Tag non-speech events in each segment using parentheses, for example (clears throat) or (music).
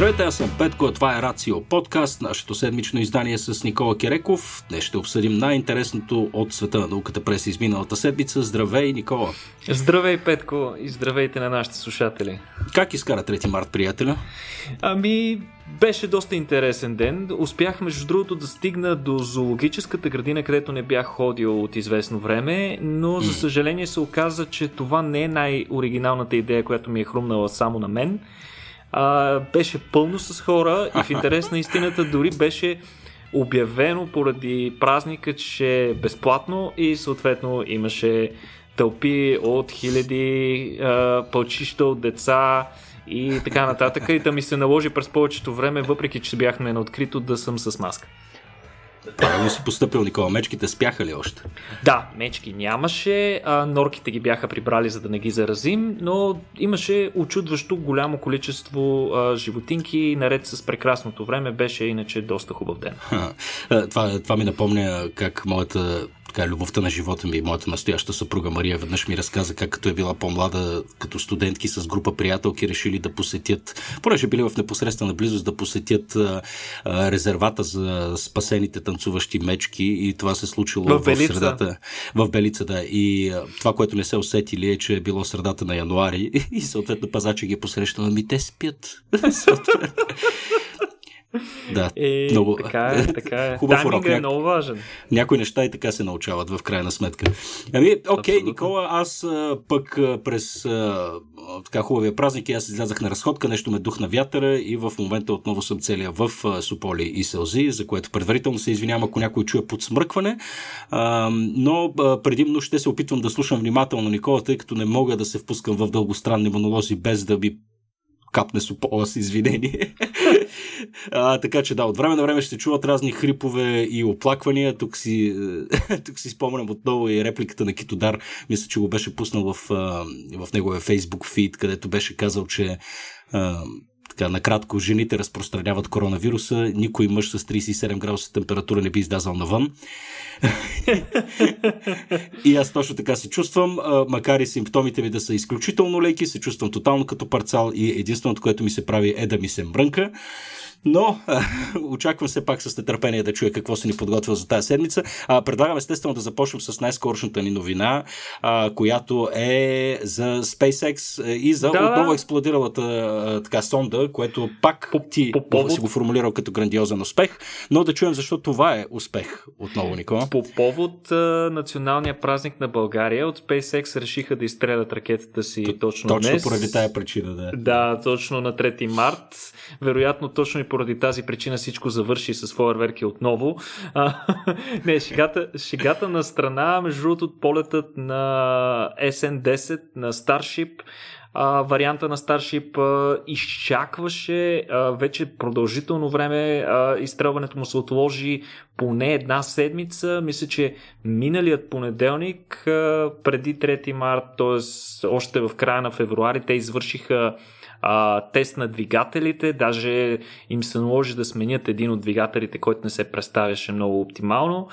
Здравейте, аз съм Петко, а това е Рацио подкаст, нашето седмично издание с Никола Кереков. Днес ще обсъдим най-интересното от света на науката през изминалата седмица. Здравей, Никола! Здравей, Петко, и здравейте на нашите слушатели! Как изкара 3 март, приятеля? Ами, беше доста интересен ден. Успях, между другото, да стигна до зоологическата градина, където не бях ходил от известно време, но за съжаление се оказа, че това не е най-оригиналната идея, която ми е хрумнала само на мен а, беше пълно с хора и в интерес на истината дори беше обявено поради празника, че е безплатно и съответно имаше тълпи от хиляди а, пълчища от деца и така нататък. И да ми се наложи през повечето време, въпреки че бяхме на открито, да съм с маска. Правилно си поступил, Никола. Мечките спяха ли още? Да, мечки нямаше, а норките ги бяха прибрали, за да не ги заразим, но имаше очудващо голямо количество а, животинки, наред с прекрасното време, беше иначе доста хубав ден. Това, това ми напомня как моята така, любовта на живота ми, моята настояща съпруга Мария веднъж ми разказа как като е била по-млада, като студентки с група приятелки, решили да посетят, понеже били в непосредствена близост, да посетят а, а, резервата за спасените танцуващи мечки и това се случило в, в средата. В Белица, да. И а, това, което не се усетили е, че е било средата на януари (laughs) и съответно пазача ги е посрещал, ми те спят. (laughs) (laughs) Да, е, много. Така е, (laughs) така е. Хубав урок. е много важен. Някои неща и така се научават в крайна сметка. Ами, окей. Никола, аз пък през така хубавия празник и аз излязах на разходка, нещо ме дух на вятъра и в момента отново съм целия в Сополи и сълзи, за което предварително се извинявам, ако някой чуе подсмръкване. А, но предимно ще се опитвам да слушам внимателно Никола, тъй като не мога да се впускам в дългостранни монолози без да би капне Сопола с извинение. (laughs) а, така че да, от време на време ще чуват разни хрипове и оплаквания. Тук си, (laughs) тук си спомням отново и репликата на Китодар. Мисля, че го беше пуснал в, в неговия Facebook фид, където беше казал, че така, накратко, жените разпространяват коронавируса, никой мъж с 37 градуса температура не би излязал навън. (laughs) и аз точно така се чувствам, макар и симптомите ми да са изключително леки, се чувствам тотално като парцал и единственото, което ми се прави е да ми се мрънка. Но (laughs) а, очаквам се пак с нетърпение да чуя какво се ни подготвил за тази седмица. А, предлагам естествено да започнем с най-скорошната ни новина, а, която е за SpaceX и за да. отново експлодиралата а, така сонда, което пак по, ти по повод... си го формулирал като грандиозен успех, но да чуем защо това е успех отново, Никола. По повод а, националния празник на България от SpaceX решиха да изстрелят ракетата си Т- точно, точно днес. Точно поради тая причина, да. Да, точно на 3 март. Вероятно точно и поради тази причина всичко завърши с фойерверки отново. А, (laughs) не, шегата, шегата на страна, между другото, полетът на SN10 на Starship а, варианта на Starship а, изчакваше а, вече продължително време. А, изстрелването му се отложи поне една седмица. Мисля, че миналият понеделник, а, преди 3 март, т.е. още в края на февруари, те извършиха а, тест на двигателите, даже им се наложи да сменят един от двигателите, който не се представяше много оптимално.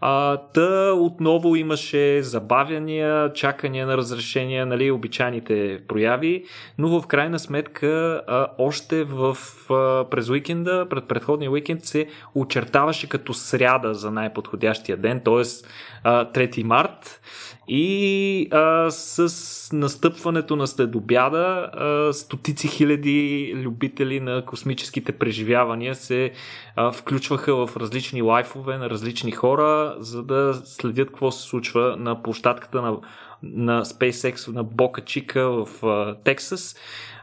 А, та отново имаше забавяния, чакания на разрешения, нали, обичайните прояви, но в крайна сметка а, още в, а, през уикенда, пред предходния уикенд се очертаваше като сряда за най-подходящия ден, т.е. 3 март. И а, с настъпването на следобяда, а, стотици хиляди любители на космическите преживявания се а, включваха в различни лайфове на различни хора, за да следят какво се случва на площадката на, на SpaceX на Бока Чика в а, Тексас.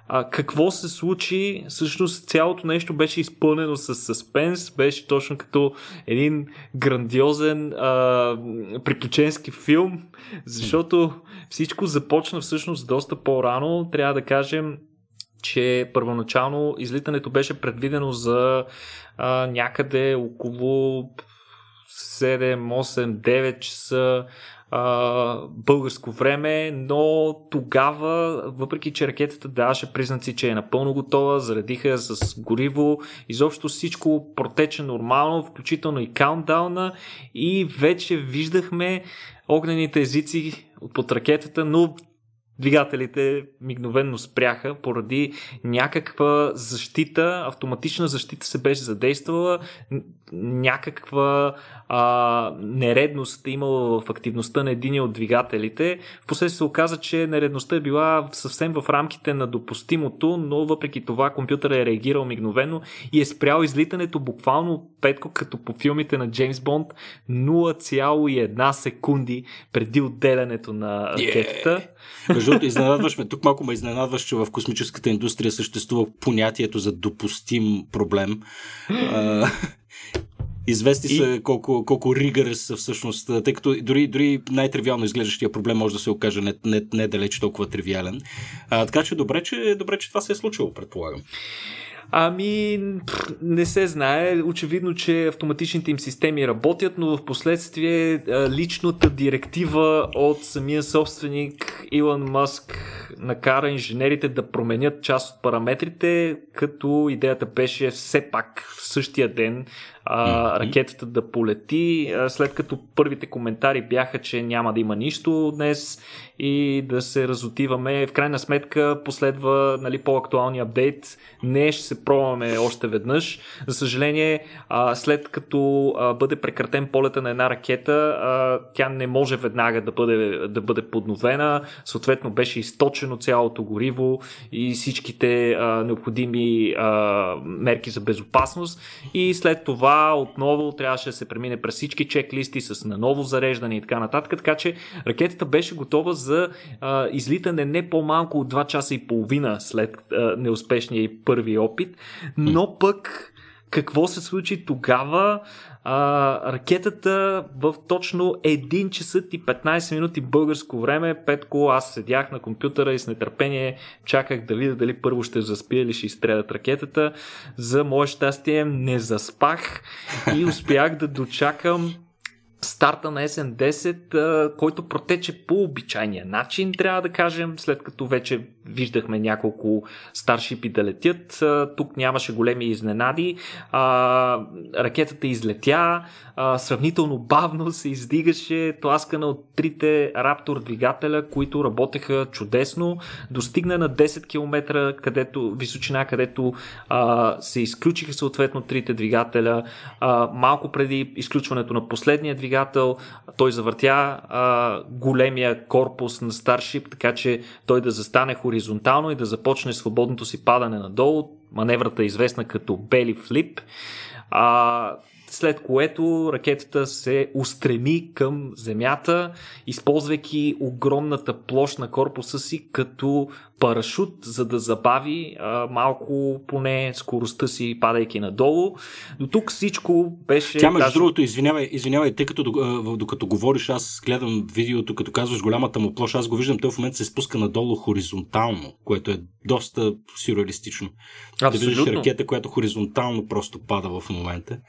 А, какво се случи? Всъщност цялото нещо беше изпълнено с съспенс, беше точно като един грандиозен а, приключенски филм, защото всичко започна всъщност доста по-рано. Трябва да кажем, че първоначално излитането беше предвидено за а, някъде около 7, 8, 9 часа а, българско време, но тогава, въпреки че ракетата даваше признаци, че е напълно готова, заредиха с гориво, изобщо всичко протече нормално, включително и каунтдауна и вече виждахме огнените езици под ракетата, но двигателите мигновенно спряха поради някаква защита, автоматична защита се беше задействала, някаква а, нередност е имала в активността на един от двигателите. Впоследствие се оказа, че нередността е била съвсем в рамките на допустимото, но въпреки това компютъра е реагирал мигновено и е спрял излитането буквално петко, като по филмите на Джеймс Бонд 0,1 секунди преди отделянето на ракетата. Yeah. Между другото, изненадваш ме. Тук малко ме изненадваш, че в космическата индустрия съществува понятието за допустим проблем. Извести и... са колко, колко ригър са всъщност, тъй като дори, дори най-тривиално изглеждащия проблем може да се окаже не, не, не далеч толкова тривиален. А, така че добре, че добре, че това се е случило, предполагам. Ами, не се знае. Очевидно, че автоматичните им системи работят, но в последствие личната директива от самия собственик Илон Мъск накара инженерите да променят част от параметрите, като идеята беше все пак в същия ден а, ракетата да полети, след като първите коментари бяха, че няма да има нищо днес и да се разотиваме. В крайна сметка последва нали, по-актуалния апдейт. Не ще се пробваме още веднъж. За съжаление, а, след като а, бъде прекратен полета на една ракета, а, тя не може веднага да бъде, да бъде подновена. Съответно беше източено цялото гориво и всичките а, необходими а, мерки за безопасност. И след това отново трябваше да се премине през всички чеклисти с наново зареждане и така нататък. Така че ракетата беше готова за а, излитане не по-малко от 2 часа и половина след а, неуспешния и първи опит, но пък какво се случи тогава? А, ракетата в точно 1 часа и 15 минути българско време, Петко, аз седях на компютъра и с нетърпение чаках да видя дали първо ще заспия или ще изстрелят ракетата. За мое щастие не заспах и успях да дочакам старта на SN10, който протече по обичайния начин, трябва да кажем, след като вече виждахме няколко старшипи да летят. Тук нямаше големи изненади. Ракетата излетя, сравнително бавно се издигаше, тласкана от трите Raptor двигателя, които работеха чудесно. Достигна на 10 км където, височина, където се изключиха съответно трите двигателя. Малко преди изключването на последния двигател, двигател, той завъртя а, големия корпус на Starship, така че той да застане хоризонтално и да започне свободното си падане надолу. Маневрата е известна като бели флип. А, след което ракетата се устреми към Земята, използвайки огромната площ на корпуса си като парашут, за да забави а, малко поне скоростта си, падайки надолу. До тук всичко беше... Тя, между даже... другото, извинявай, извинявай, тъй като докато говориш, аз гледам видеото, като казваш голямата му площ, аз го виждам, той в момента се спуска надолу хоризонтално, което е доста сюрреалистично. Абсолютно. Да виждаш ракета, която хоризонтално просто пада в момента.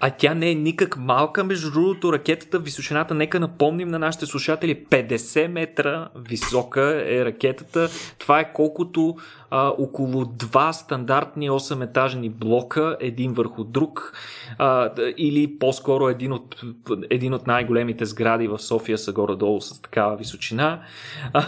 А тя не е никак малка, между другото, ракетата, височината, нека напомним на нашите слушатели, 50 метра висока е ракетата. Това е колкото а, около два стандартни 8-етажни блока, един върху друг, а, или по-скоро един от, един от най-големите сгради в София са горе-долу с такава височина. (laughs)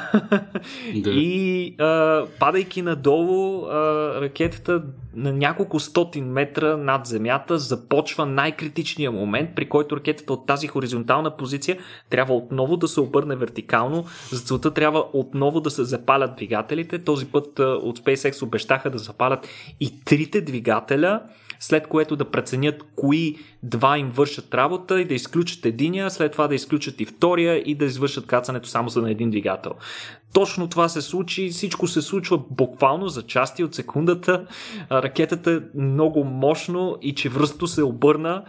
Да. И а, падайки надолу, а, ракетата на няколко стотин метра над земята започва най-критичния момент, при който ракетата от тази хоризонтална позиция трябва отново да се обърне вертикално. За целта трябва отново да се запалят двигателите. Този път от SpaceX обещаха да запалят и трите двигателя, след което да преценят кои два им вършат работа и да изключат единия, след това да изключат и втория и да извършат кацането само за на един двигател. Точно това се случи, всичко се случва буквално за части от секундата. Ракетата е много мощно и че връзто се обърна,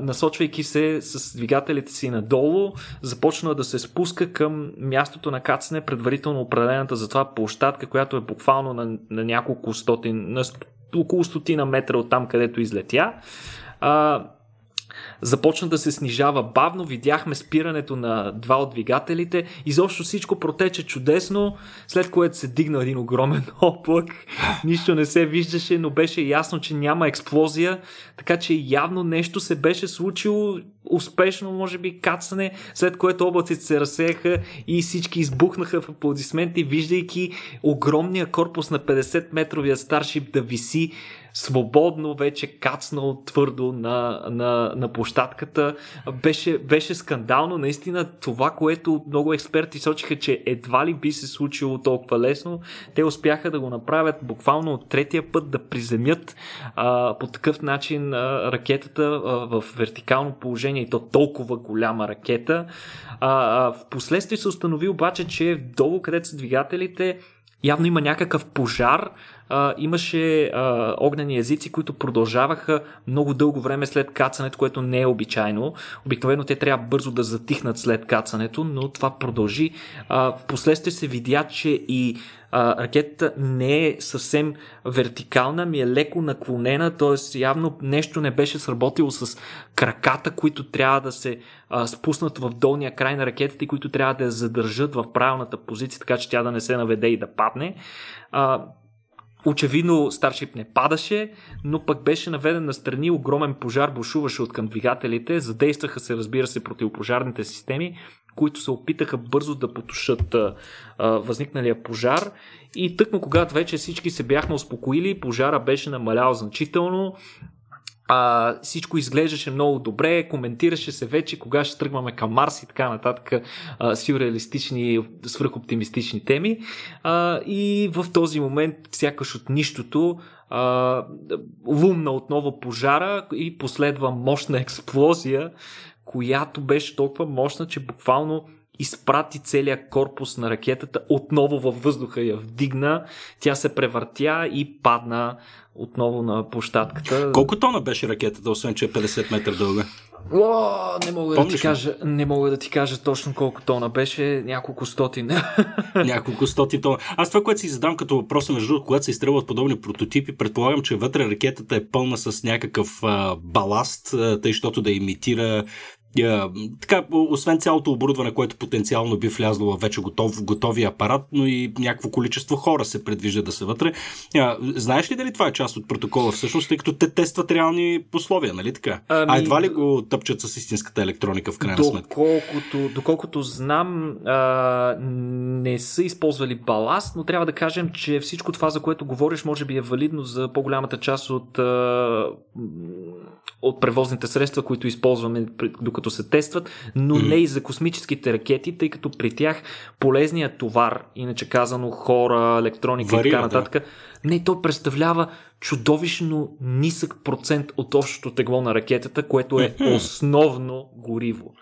насочвайки се с двигателите си надолу, започна да се спуска към мястото на кацане, предварително определената за това площадка, която е буквално на, на няколко стотин, на около стотина метра от там, където излетя. А, започна да се снижава бавно, видяхме спирането на два от двигателите, изобщо всичко протече чудесно, след което се дигна един огромен (laughs) облак, нищо не се виждаше, но беше ясно, че няма експлозия, така че явно нещо се беше случило, успешно, може би, кацане, след което облаците се разсеяха и всички избухнаха в аплодисменти, виждайки огромния корпус на 50 метровия старшип да виси свободно вече кацнал твърдо на, на, на площадката. Беше, беше скандално. Наистина това, което много експерти сочиха, че едва ли би се случило толкова лесно, те успяха да го направят буквално от третия път да приземят а, по такъв начин а, ракетата а, в вертикално положение и то толкова голяма ракета. А, а, в последствие се установи обаче, че долу където са двигателите явно има някакъв пожар, а, имаше а, огнени езици, които продължаваха много дълго време след кацането, което не е обичайно. Обикновено те трябва бързо да затихнат след кацането, но това продължи. А, впоследствие се видя, че и а, ракетата не е съвсем вертикална, ми е леко наклонена, т.е. явно нещо не беше сработило с краката, които трябва да се а, спуснат в долния край на ракетата и които трябва да я задържат в правилната позиция, така че тя да не се наведе и да падне. А, Очевидно Старшип не падаше, но пък беше наведен на страни, огромен пожар бушуваше от към двигателите, задействаха се, разбира се, противопожарните системи, които се опитаха бързо да потушат а, възникналия пожар. И тъкмо когато вече всички се бяхме успокоили, пожара беше намалял значително, а, всичко изглеждаше много добре, коментираше се вече кога ще тръгваме към Марс и така нататък, а, сюрреалистични, свръхоптимистични теми. А, и в този момент, сякаш от нищото, а, лумна отново пожара и последва мощна (laughs) експлозия, която беше толкова мощна, че буквално изпрати целият корпус на ракетата отново във въздуха я вдигна, тя се превъртя и падна отново на площадката. Колко тона беше ракетата, освен че е 50 метра дълга? О, не мога да ти кажа, не мога да ти кажа точно колко тона беше, няколко стотин. (laughs) няколко стотин тона. Аз това, което си задам като въпрос между когато се изстрелват подобни прототипи, предполагам, че вътре ракетата е пълна с някакъв а, баласт, а, тъй, защото да имитира така, освен цялото оборудване, което потенциално би влязло в вече готов, готовия апарат, но и някакво количество хора се предвижда да са вътре. А, знаеш ли дали това е част от протокола всъщност, тъй като те тестват реални условия, нали така? Ами, а едва ли го тъпчат с истинската електроника в крайна сметка? Доколкото, доколкото знам, а, не са използвали баласт, но трябва да кажем, че всичко това, за което говориш, може би е валидно за по-голямата част от, а, от превозните средства, които използваме докато докато се тестват, но не и за космическите ракети, тъй като при тях полезният товар, иначе казано хора, електроника Варира, и така нататък, да. не, то представлява чудовищно нисък процент от общото тегло на ракетата, което е mm-hmm. основно гориво.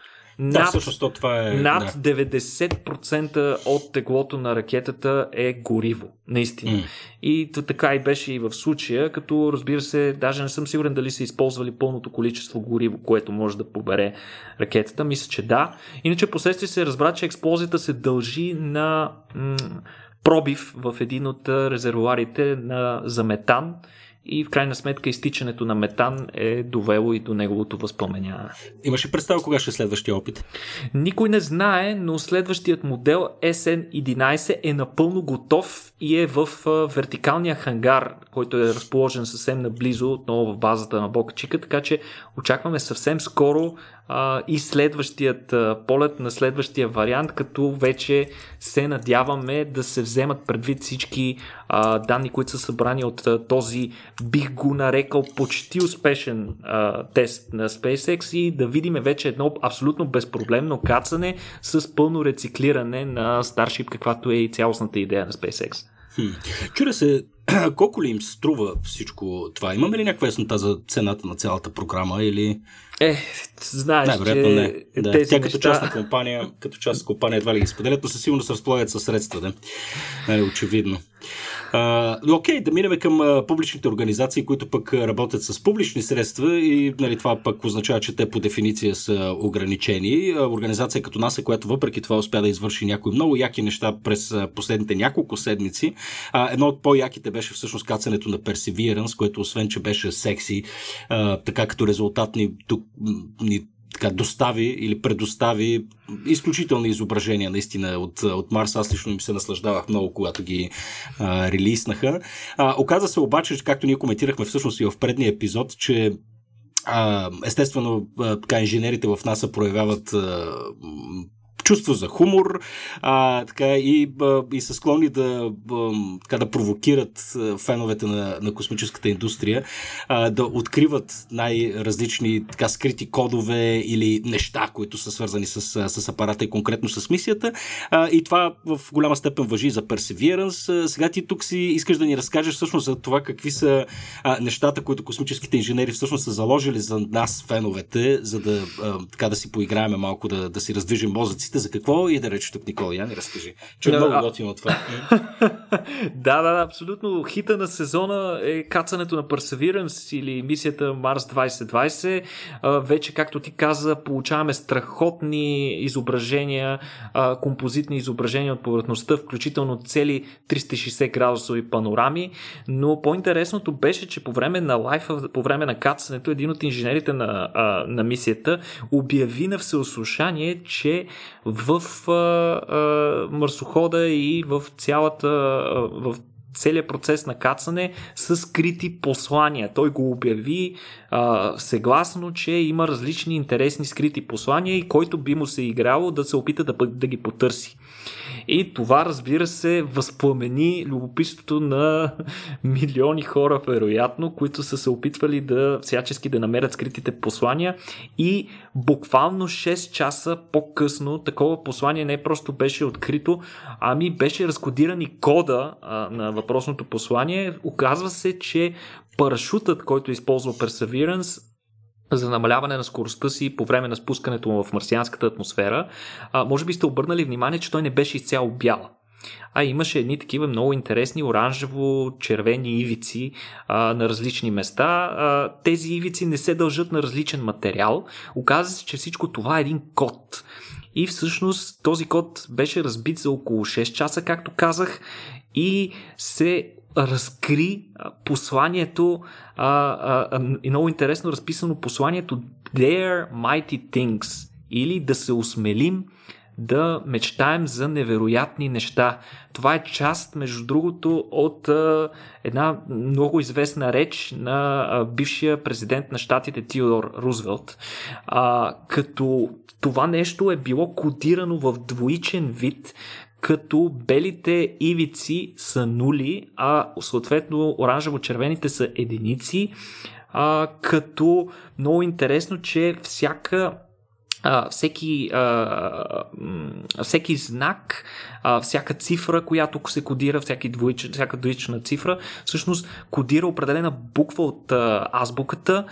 Над, да, всъщност това е... Над да. 90% от теглото на ракетата е гориво. Наистина. Mm. И така и беше и в случая, като разбира се, даже не съм сигурен дали са използвали пълното количество гориво, което може да побере ракетата. Мисля, че да. Иначе последствие се разбра, че експлозията се дължи на м- пробив в един от резервуарите на, за метан и в крайна сметка изтичането на метан е довело и до неговото възпламеняване. Имаш ли представа кога ще е следващия опит? Никой не знае, но следващият модел SN11 е напълно готов и е в вертикалния хангар, който е разположен съвсем наблизо, отново в базата на Бока Чика, така че очакваме съвсем скоро и следващият а, полет на следващия вариант, като вече се надяваме да се вземат предвид всички данни, които са събрани от този, бих го нарекал, почти успешен тест на SpaceX и да видим вече едно абсолютно безпроблемно кацане с пълно рециклиране на Starship, каквато е и цялостната идея на SpaceX. Хм. Чура се, (clears throat) колко ли им струва всичко това? Имаме ли някаква яснота за цената на цялата програма или... Е, знаеш, Най-вероятно че не. Да. Тези Тя като неща... частна компания, като частна компания едва ли ги споделят, но със сигурност разполагат със средства, да. Нали, очевидно. А, окей, да минем към а, публичните организации, които пък работят с публични средства и нали, това пък означава, че те по дефиниция са ограничени. А, организация като нас, която въпреки това успя да извърши някои много яки неща през последните няколко седмици. А, едно от по-яките беше всъщност кацането на Perseverance, което освен, че беше секси, а, така като резултат ни, ни така, достави или предостави изключителни изображения наистина от, от Марс. Аз лично им се наслаждавах много, когато ги а, релиснаха. А, оказа се обаче, както ние коментирахме всъщност и в предния епизод, че естествено, така инженерите в НАСА проявяват чувство за хумор а, така, и, и са склонни да, така, да провокират феновете на, на космическата индустрия а, да откриват най-различни така, скрити кодове или неща, които са свързани с, с апарата и конкретно с мисията. А, и това в голяма степен въжи за Perseverance. Сега ти тук си искаш да ни разкажеш всъщност за това какви са а, нещата, които космическите инженери всъщност са заложили за нас, феновете, за да, а, така, да си поиграеме малко, да, да си раздвижим мозъците за какво и да рече тук Никола Яни, разкажи. Че е много готино това. (laughs) да, да, абсолютно. Хита на сезона е кацането на Perseverance или мисията Марс 2020. Вече, както ти каза, получаваме страхотни изображения, композитни изображения от повърхността, включително цели 360 градусови панорами, но по-интересното беше, че по време на лайфа, по време на кацането, един от инженерите на, на мисията обяви на всеослушание, че в а, а, марсохода и в цялата а, в целият процес на кацане са скрити послания. Той го обяви а, съгласно, че има различни интересни скрити послания и който би му се играло да се опита да, да ги потърси. И това, разбира се, възпламени любопитството на (laughs) милиони хора, вероятно, които са се опитвали да всячески да намерят скритите послания. И буквално 6 часа по-късно такова послание не просто беше открито, ами беше разкодиран и кода а, на въпросното послание. Оказва се, че парашутът, който използва Perseverance, за намаляване на скоростта си по време на спускането му в марсианската атмосфера, а, може би сте обърнали внимание, че той не беше изцяло бял. А имаше едни такива много интересни оранжево-червени ивици а, на различни места. А, тези ивици не се дължат на различен материал. Оказва се, че всичко това е един код. И всъщност този код беше разбит за около 6 часа, както казах, и се разкри посланието а, а, и много интересно разписано посланието Dare Mighty Things или да се осмелим да мечтаем за невероятни неща. Това е част, между другото, от а, една много известна реч на а, бившия президент на щатите Теодор Рузвелт. А, като това нещо е било кодирано в двоичен вид, като белите ивици са нули, а съответно оранжево-червените са единици, а, като много интересно, че всяка всеки, всеки знак, всяка цифра, която се кодира, всяки двоич, всяка двоична цифра, всъщност кодира определена буква от азбуката,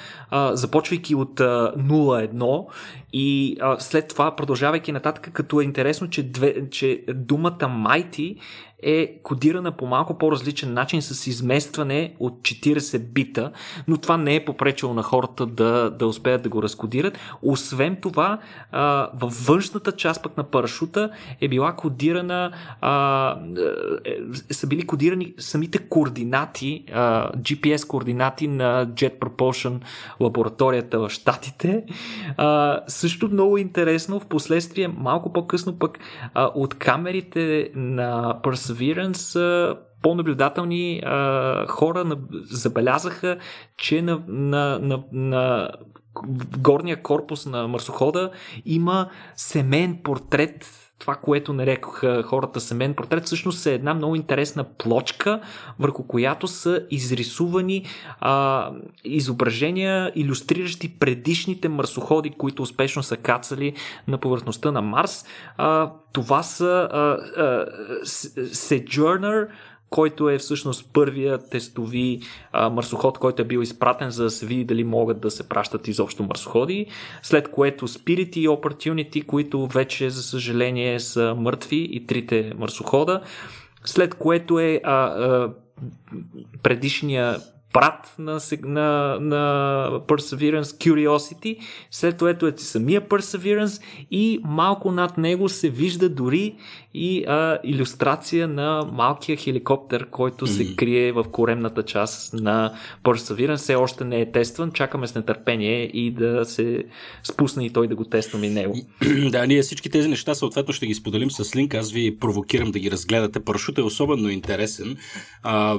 започвайки от а, 0-1 и след това продължавайки нататък, като е интересно, че, две, че думата Mighty е кодирана по малко по-различен начин с изместване от 40 бита, но това не е попречило на хората да, да успеят да го разкодират. Освен това, а, във външната част пък на парашута е била кодирана, а, е, са били кодирани самите координати, а, GPS координати на Jet Propulsion лабораторията в Штатите. А, също много интересно, в последствие, малко по-късно пък а, от камерите на Perseverance по-наблюдателни а, хора на, забелязаха, че на, на, на, на горния корпус на марсохода има семейен портрет това, което нарекоха хората семен портрет, всъщност е една много интересна плочка, върху която са изрисувани а, изображения, иллюстриращи предишните марсоходи, които успешно са кацали на повърхността на Марс. А, това са а, а, Sojourner, който е всъщност първия тестови а, марсоход, който е бил изпратен, за да се види дали могат да се пращат изобщо марсоходи. След което Spirit и Opportunity, които вече, за съжаление, са мъртви и трите марсохода. След което е а, а, предишния брат на, на, на Perseverance Curiosity, след което е самия Perseverance и малко над него се вижда дори и а, иллюстрация на малкия хеликоптер, който mm. се крие в коремната част на Perseverance. Все още не е тестван, чакаме с нетърпение и да се спусне и той да го тестваме и него. (clears throat) да, ние всички тези неща съответно ще ги споделим с линк. Аз ви провокирам да ги разгледате. Парашут е особено интересен. А,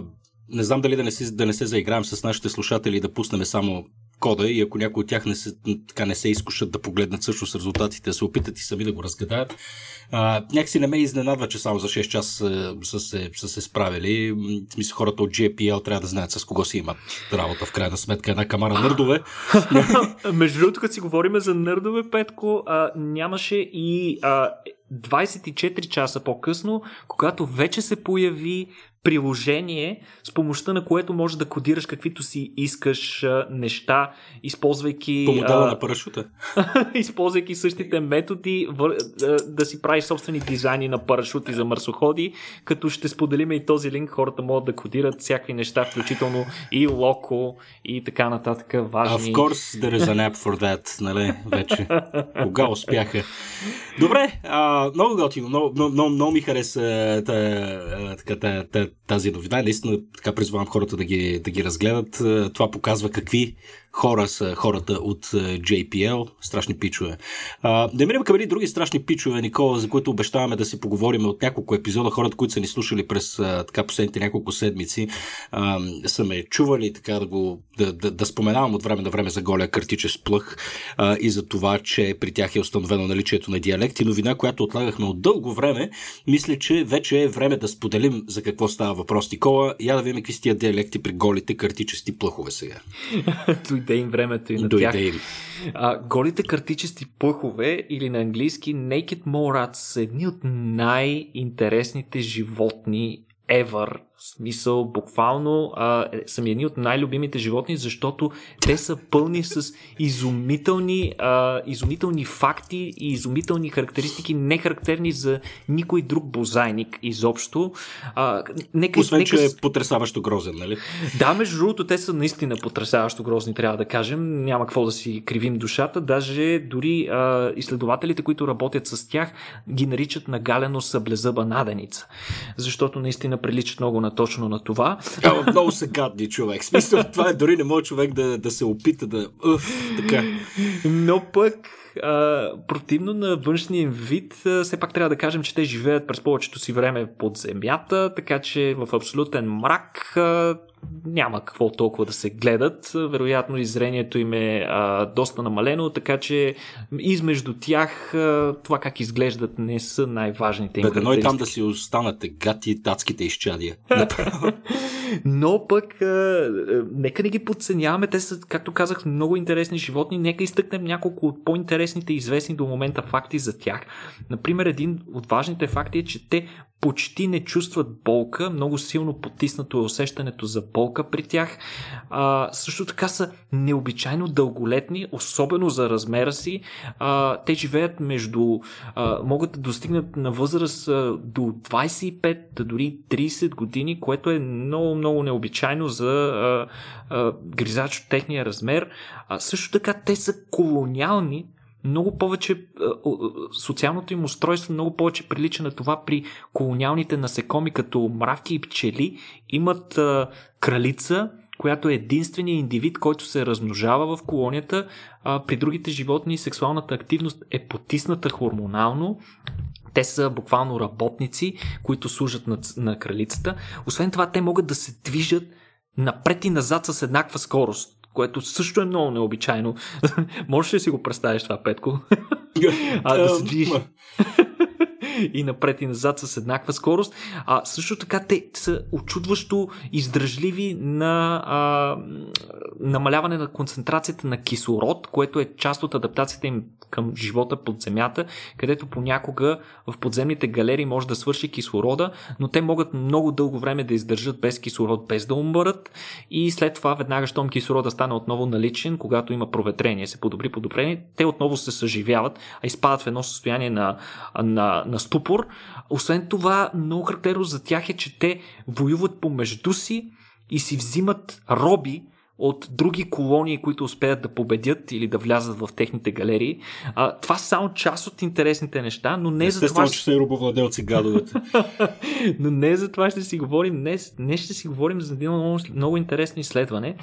не знам дали да не, си, да не се заиграем с нашите слушатели и да пуснем само кода и ако някои от тях не се, така не се изкушат да погледнат всъщност резултатите, да се опитат и сами да го разгадаят, а, някакси не ме изненадва, че само за 6 часа са се, са се справили. В смисъл, хората от GPL трябва да знаят с кого си имат работа в крайна сметка. Една камара нърдове. (laughs) Между другото, като си говорим за нърдове, Петко, а, нямаше и а, 24 часа по-късно, когато вече се появи приложение, с помощта на което можеш да кодираш каквито си искаш а, неща, използвайки... По модела на парашута. (laughs) използвайки същите методи вър, а, да си правиш собствени дизайни на парашути за марсоходи, като ще споделиме и този линк, хората могат да кодират всякакви неща, включително и локо и така нататък важни. Of course there is an app for that, нали, вече. Кога успяха? Добре, а, много готино, много, много, много, много ми хареса тази новина. Наистина така призвавам хората да ги, да ги разгледат. Това показва какви хора са хората от е, JPL, страшни пичове. А, да минем към други страшни пичове, Никола, за които обещаваме да си поговорим от няколко епизода. Хората, които са ни слушали през а, така последните няколко седмици, а, са ме чували така да го да, да, да споменавам от време на време за голия картичес плъх а, и за това, че при тях е установено наличието на диалекти. Новина, която отлагахме от дълго време, мисля, че вече е време да споделим за какво става въпрос, Никола. Я да видим какви са тия диалекти при голите картичести плъхове сега. (laughs) дойде им времето и на дойде тях. Им. А, голите картичести пъхове или на английски Naked Morats са едни от най-интересните животни ever смисъл, буквално а, е, са ми едни от най-любимите животни, защото те са пълни с изумителни, а, изумителни факти и изумителни характеристики, не характерни за никой друг бозайник изобщо. А, нека, Освен, нека... че е потрясаващо грозен, нали? Да, между другото, те са наистина потрясаващо грозни, трябва да кажем. Няма какво да си кривим душата. Даже дори а, изследователите, които работят с тях, ги наричат нагалено съблезъба наденица. Защото наистина приличат много на на точно на това. А, много са гадни човек. Смисъл, това е дори не може човек да, да се опита да... Уф, така. Но пък а, противно на външния вид, а, все пак трябва да кажем, че те живеят през повечето си време под земята, така че в абсолютен мрак а, няма какво толкова да се гледат. Вероятно и зрението им е а, доста намалено, така че измежду тях а, това как изглеждат не са най-важните им Бе, и там да си останат гати татските изчадия. (laughs) Но пък а, нека не ги подценяваме. Те са, както казах, много интересни животни. Нека изтъкнем няколко от по-интересните известни до момента факти за тях. Например, един от важните факти е, че те почти не чувстват болка, много силно потиснато е усещането за болка при тях. А, също така са необичайно дълголетни, особено за размера си. А, те живеят между, а, могат да достигнат на възраст а, до 25, дори 30 години, което е много, много необичайно за а, а, гризач от техния размер. А, също така те са колониални, много повече социалното им устройство много повече прилича на това при колониалните насекоми, като мравки и пчели, имат а, кралица, която е единственият индивид, който се размножава в колонията. А, при другите животни сексуалната активност е потисната хормонално. Те са буквално работници, които служат на, на кралицата. Освен това, те могат да се движат напред и назад с еднаква скорост което също е много необичайно. (laughs) Можеш ли си го представиш това, Петко? (laughs) а, да се движи (laughs) и напред и назад с еднаква скорост. А също така те са очудващо издръжливи на а, намаляване на концентрацията на кислород, което е част от адаптацията им към живота под земята, където понякога в подземните галерии може да свърши кислорода, но те могат много дълго време да издържат без кислород, без да умрат и след това веднага, щом кислорода стане отново наличен, когато има проветрение, се подобри подобрение, те отново се съживяват, а изпадат в едно състояние на, на, на ступор. Освен това, много характерно за тях е, че те воюват помежду си и си взимат роби, от други колонии, които успеят да победят или да влязат в техните галерии. А, това са само част от интересните неща, но не за това. че са и робовладелци гадовете. (laughs) но не за това ще си говорим. Днес, днес ще си говорим за едно много, много интересно изследване,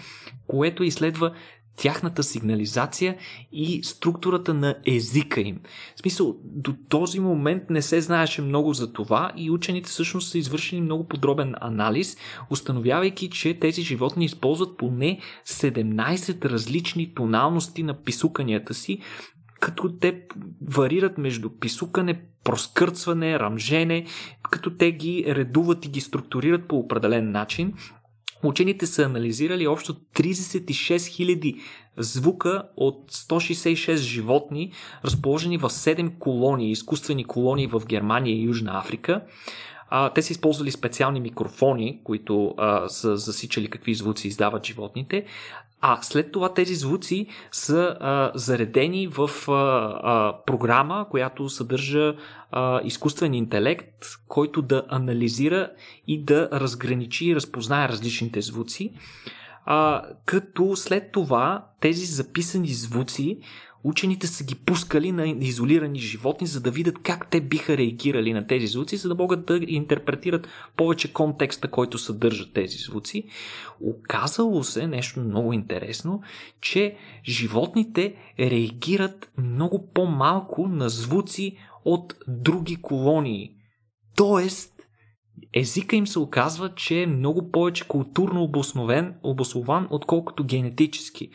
което изследва тяхната сигнализация и структурата на езика им. В смисъл, до този момент не се знаеше много за това и учените всъщност са извършили много подробен анализ, установявайки, че тези животни използват поне 17 различни тоналности на писуканията си, като те варират между писукане, проскърцване, рамжене, като те ги редуват и ги структурират по определен начин. Учените са анализирали общо 36 000 звука от 166 животни, разположени в 7 колонии, изкуствени колонии в Германия и Южна Африка. А, те са използвали специални микрофони, които а, са засичали какви звуци издават животните, а след това тези звуци са а, заредени в а, а, програма, която съдържа а, изкуствен интелект, който да анализира и да разграничи и разпознае различните звуци. А, като след това тези записани звуци учените са ги пускали на изолирани животни, за да видят как те биха реагирали на тези звуци, за да могат да интерпретират повече контекста, който съдържат тези звуци. Оказало се нещо много интересно, че животните реагират много по-малко на звуци от други колонии. Тоест, езика им се оказва, че е много повече културно обосновен, обоснован, отколкото генетически.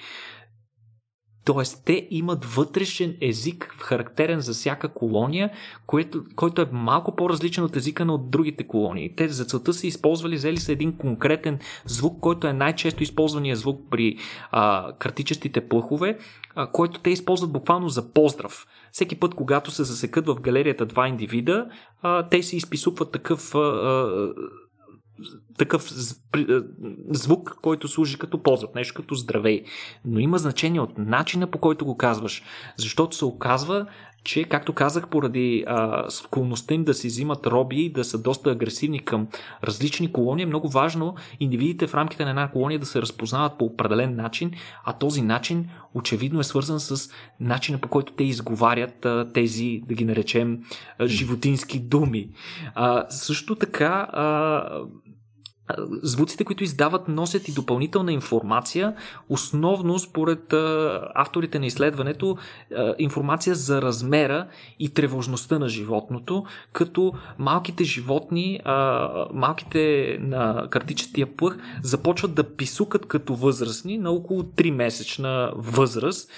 Тоест, те имат вътрешен език, характерен за всяка колония, което, който е малко по-различен от езика на от другите колонии. Те за целта са използвали, взели са един конкретен звук, който е най-често използвания звук при а, картичестите плъхове, а, който те използват буквално за поздрав. Всеки път, когато се засекат в галерията два индивида, а, те си изписупват такъв. А, такъв звук, който служи като поздрав, нещо като здравей. Но има значение от начина по който го казваш, защото се оказва, че, както казах, поради а, склонността им да си взимат роби и да са доста агресивни към различни колонии, е много важно индивидите в рамките на една колония да се разпознават по определен начин, а този начин очевидно е свързан с начина по който те изговарят а, тези, да ги наречем, а, животински думи. А, също така, а, звуците, които издават, носят и допълнителна информация, основно според авторите на изследването, информация за размера и тревожността на животното, като малките животни, малките на картичетия плъх, започват да писукат като възрастни на около 3 месечна възраст.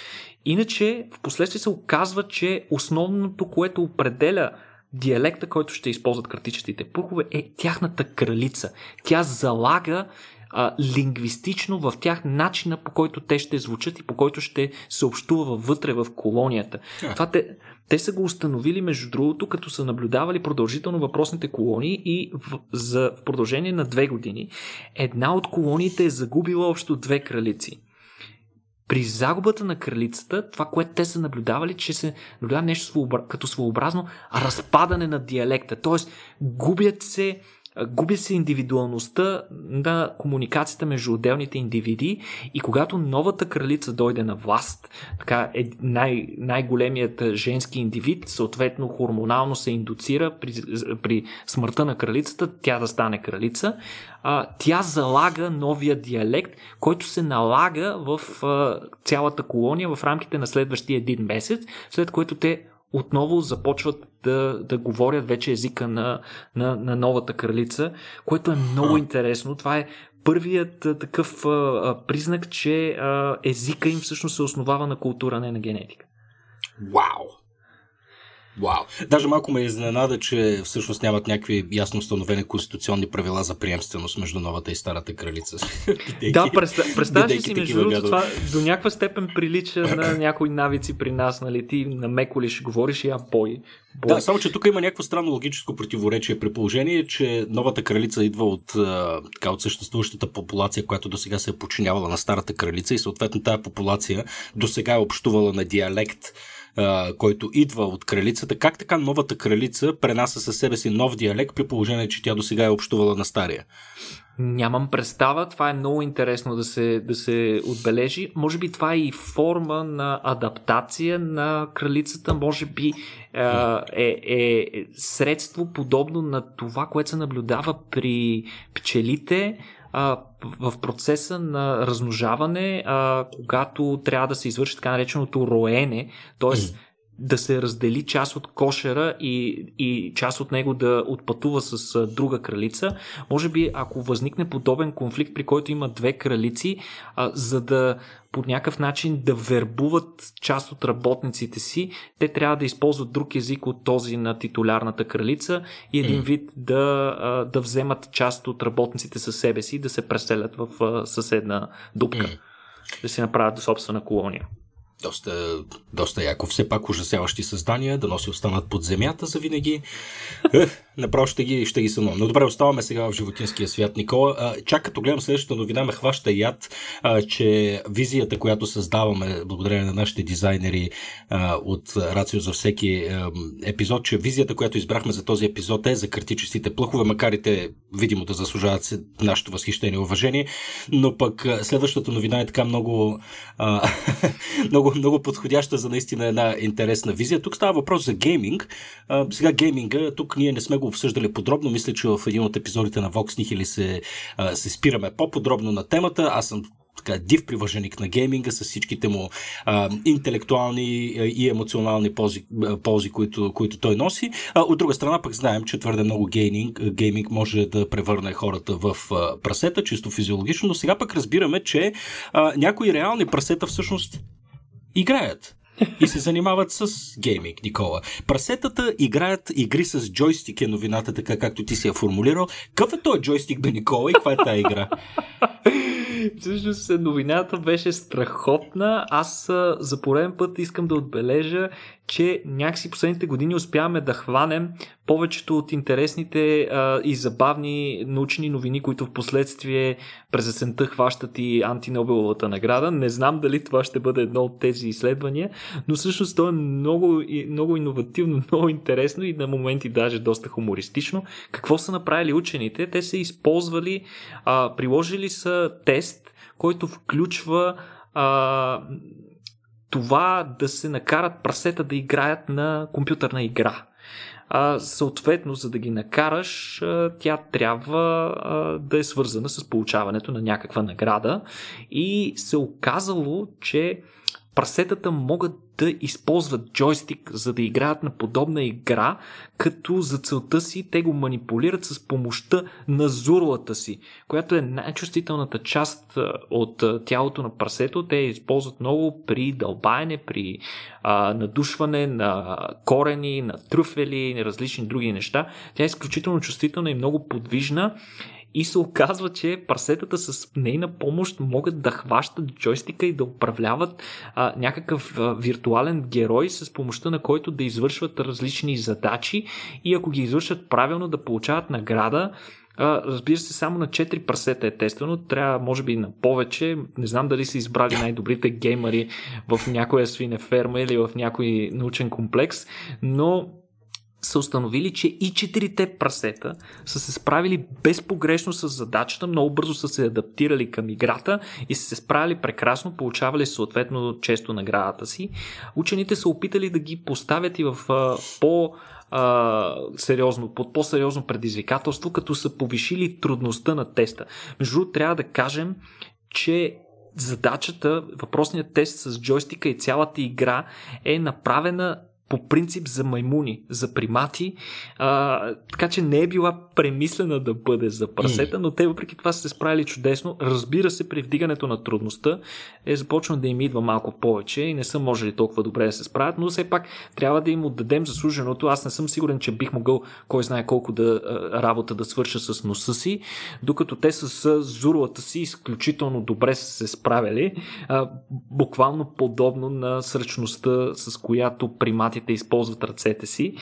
Иначе, в последствие се оказва, че основното, което определя диалекта, който ще използват картичетите пухове, е тяхната кралица. Тя залага а, лингвистично в тях начина по който те ще звучат и по който ще се общува вътре в колонията. Yeah. Това те, те са го установили, между другото, като са наблюдавали продължително въпросните колонии и в, за, в продължение на две години една от колониите е загубила общо две кралици. При загубата на кралицата, това, което те са наблюдавали, че се наблюдава нещо като своеобразно разпадане на диалекта. Тоест, губят се губи се индивидуалността на комуникацията между отделните индивиди и когато новата кралица дойде на власт, така е най- най-големият женски индивид, съответно хормонално се индуцира при, при смъртта на кралицата, тя да стане кралица, тя залага новия диалект, който се налага в цялата колония в рамките на следващия един месец, след което те отново започват да, да говорят вече езика на, на, на новата кралица, което е много интересно. Това е първият такъв а, признак, че а, езика им всъщност се основава на култура, не на генетика. Вау! Вау. Даже малко ме изненада, че всъщност нямат някакви ясно установени конституционни правила за приемственост между новата и старата кралица. да, представяш си, между другото, това до някаква степен прилича на някои навици при нас, нали? Ти на меко ли ще говориш и я бой. Да, само че тук има някакво странно логическо противоречие при положение, че новата кралица идва от, така, от съществуващата популация, която до сега се е подчинявала на старата кралица и съответно тази популация до сега е общувала на диалект който идва от кралицата, как така новата кралица пренася със себе си нов диалект при положение, че тя до сега е общувала на стария? Нямам представа, това е много интересно да се, да се отбележи. Може би това е и форма на адаптация на кралицата, може би е, е, средство подобно на това, което се наблюдава при пчелите, в процеса на размножаване, когато трябва да се извърши така нареченото роене, т.е. Да се раздели част от кошера и, и част от него да отпътува с друга кралица. Може би, ако възникне подобен конфликт, при който има две кралици, а, за да по някакъв начин да вербуват част от работниците си, те трябва да използват друг език от този на титулярната кралица и един вид да, да вземат част от работниците със себе си и да се преселят в съседна дупка. Да си направят собствена колония. Доста, доста яко. Все пак ужасяващи създания, да носи останат под земята за винаги. Направо ще ги, ще ги сънувам. Но добре, оставаме сега в животинския свят, Никола. А, чак като гледам следващата новина, ме хваща яд, а, че визията, която създаваме благодарение на нашите дизайнери а, от Рацио за всеки а, епизод, че визията, която избрахме за този епизод е за картичестите плъхове, макар и те видимо да заслужават нашето възхищение и уважение. Но пък следващата новина е така много, а, (laughs) много, много подходяща за наистина една интересна визия. Тук става въпрос за гейминг. А, сега гейминга, тук ние не сме го обсъждали подробно. Мисля, че в един от епизодите на Vox Nihili се, се спираме по-подробно на темата. Аз съм така див привърженик на гейминга с всичките му а, интелектуални и емоционални ползи, ползи които, които той носи. А, от друга страна пък знаем, че твърде много гейминг, гейминг може да превърне хората в а, прасета, чисто физиологично, но сега пък разбираме, че а, някои реални прасета всъщност играят и се занимават с гейминг, Никола. Прасетата играят игри с джойстик е новината, така както ти си я формулирал. Какъв е този джойстик, бе, Никола, и каква е тази игра? Всъщност новината беше страхотна. Аз за пореден път искам да отбележа, че някакси последните години успяваме да хванем повечето от интересните а, и забавни научни новини, които в последствие през есента хващат и антинобеловата награда. Не знам дали това ще бъде едно от тези изследвания, но всъщност то е много, много иновативно, (laughs) много интересно и на моменти даже доста хумористично. Какво са направили учените? Те са използвали, а, приложили са тест, който включва а, това да се накарат прасета да играят на компютърна игра. А, съответно, за да ги накараш, тя трябва да е свързана с получаването на някаква награда. И се оказало, че прасетата могат да използват джойстик, за да играят на подобна игра, като за целта си те го манипулират с помощта на зурлата си, която е най-чувствителната част от тялото на прасето. Те използват много при дълбаене, при а, надушване на корени, на трюфели различни други неща. Тя е изключително чувствителна и много подвижна и се оказва, че прасетата с нейна помощ могат да хващат джойстика и да управляват а, някакъв а, виртуален герой, с помощта на който да извършват различни задачи и ако ги извършат правилно да получават награда. А, разбира се, само на 4 прасета е тествано, трябва може би на повече. Не знам дали са избрали най-добрите геймари в някоя свинеферма или в някой научен комплекс, но са установили, че и четирите прасета са се справили безпогрешно с задачата, много бързо са се адаптирали към играта и са се справили прекрасно, получавали съответно често наградата си. Учените са опитали да ги поставят и в по сериозно, под по-сериозно предизвикателство, като са повишили трудността на теста. Между другото, трябва да кажем, че задачата, въпросният тест с джойстика и цялата игра е направена по принцип за маймуни, за примати, а, така че не е била премислена да бъде за прасета, но те въпреки това са се справили чудесно. Разбира се, при вдигането на трудността е започна да им идва малко повече и не са можели толкова добре да се справят, но все пак трябва да им отдадем заслуженото. Аз не съм сигурен, че бих могъл кой знае колко да работа да свърша с носа си, докато те с зурлата си изключително добре са се справили, а, буквално подобно на сръчността, с която приматите да използват ръцете си.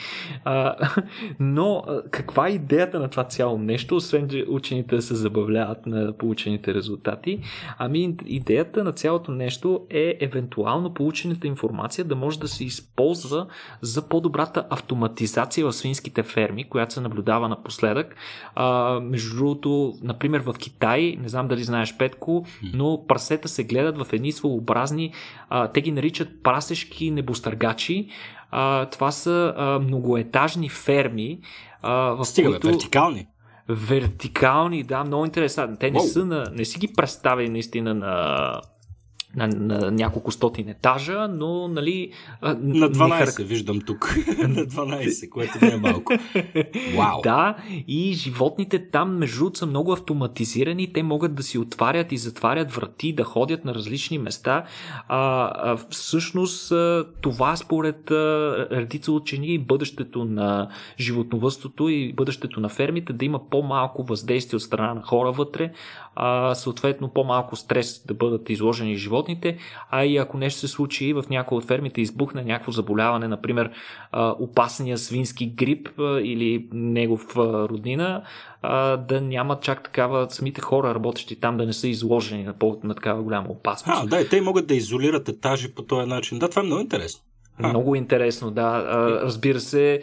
А, (laughs) но каква е идеята на това цяло нещо, освен че учените да се забавляват на получените резултати? Ами идеята на цялото нещо е евентуално получената информация да може да се използва за по-добрата автоматизация в свинските ферми, която се наблюдава напоследък. А, между другото, например в Китай, не знам дали знаеш Петко, но прасета се гледат в едни своеобразни, а, те ги наричат прасешки небостъргачи, а, това са а, многоетажни ферми. А, Стига, които... вертикални. Вертикални, да, много интересно. Те не, са на, не си ги представили наистина на на, на няколко стотин етажа, но нали... На 12 хар... виждам тук. (laughs) на 12, което не е малко. Вау! Да, и животните там между са много автоматизирани, те могат да си отварят и затварят врати, да ходят на различни места. А, а всъщност това според редица учени и бъдещето на животновъдството и бъдещето на фермите да има по-малко въздействие от страна на хора вътре, а, съответно по-малко стрес да бъдат изложени животните, а и ако нещо се случи в някои от фермите избухне някакво заболяване, например опасния свински грип или негов роднина, да няма чак такава самите хора, работещи там, да не са изложени на, на такава голяма опасност. А, да, и те могат да изолират етажи по този начин. Да, това е много интересно. Много интересно, да. Разбира се,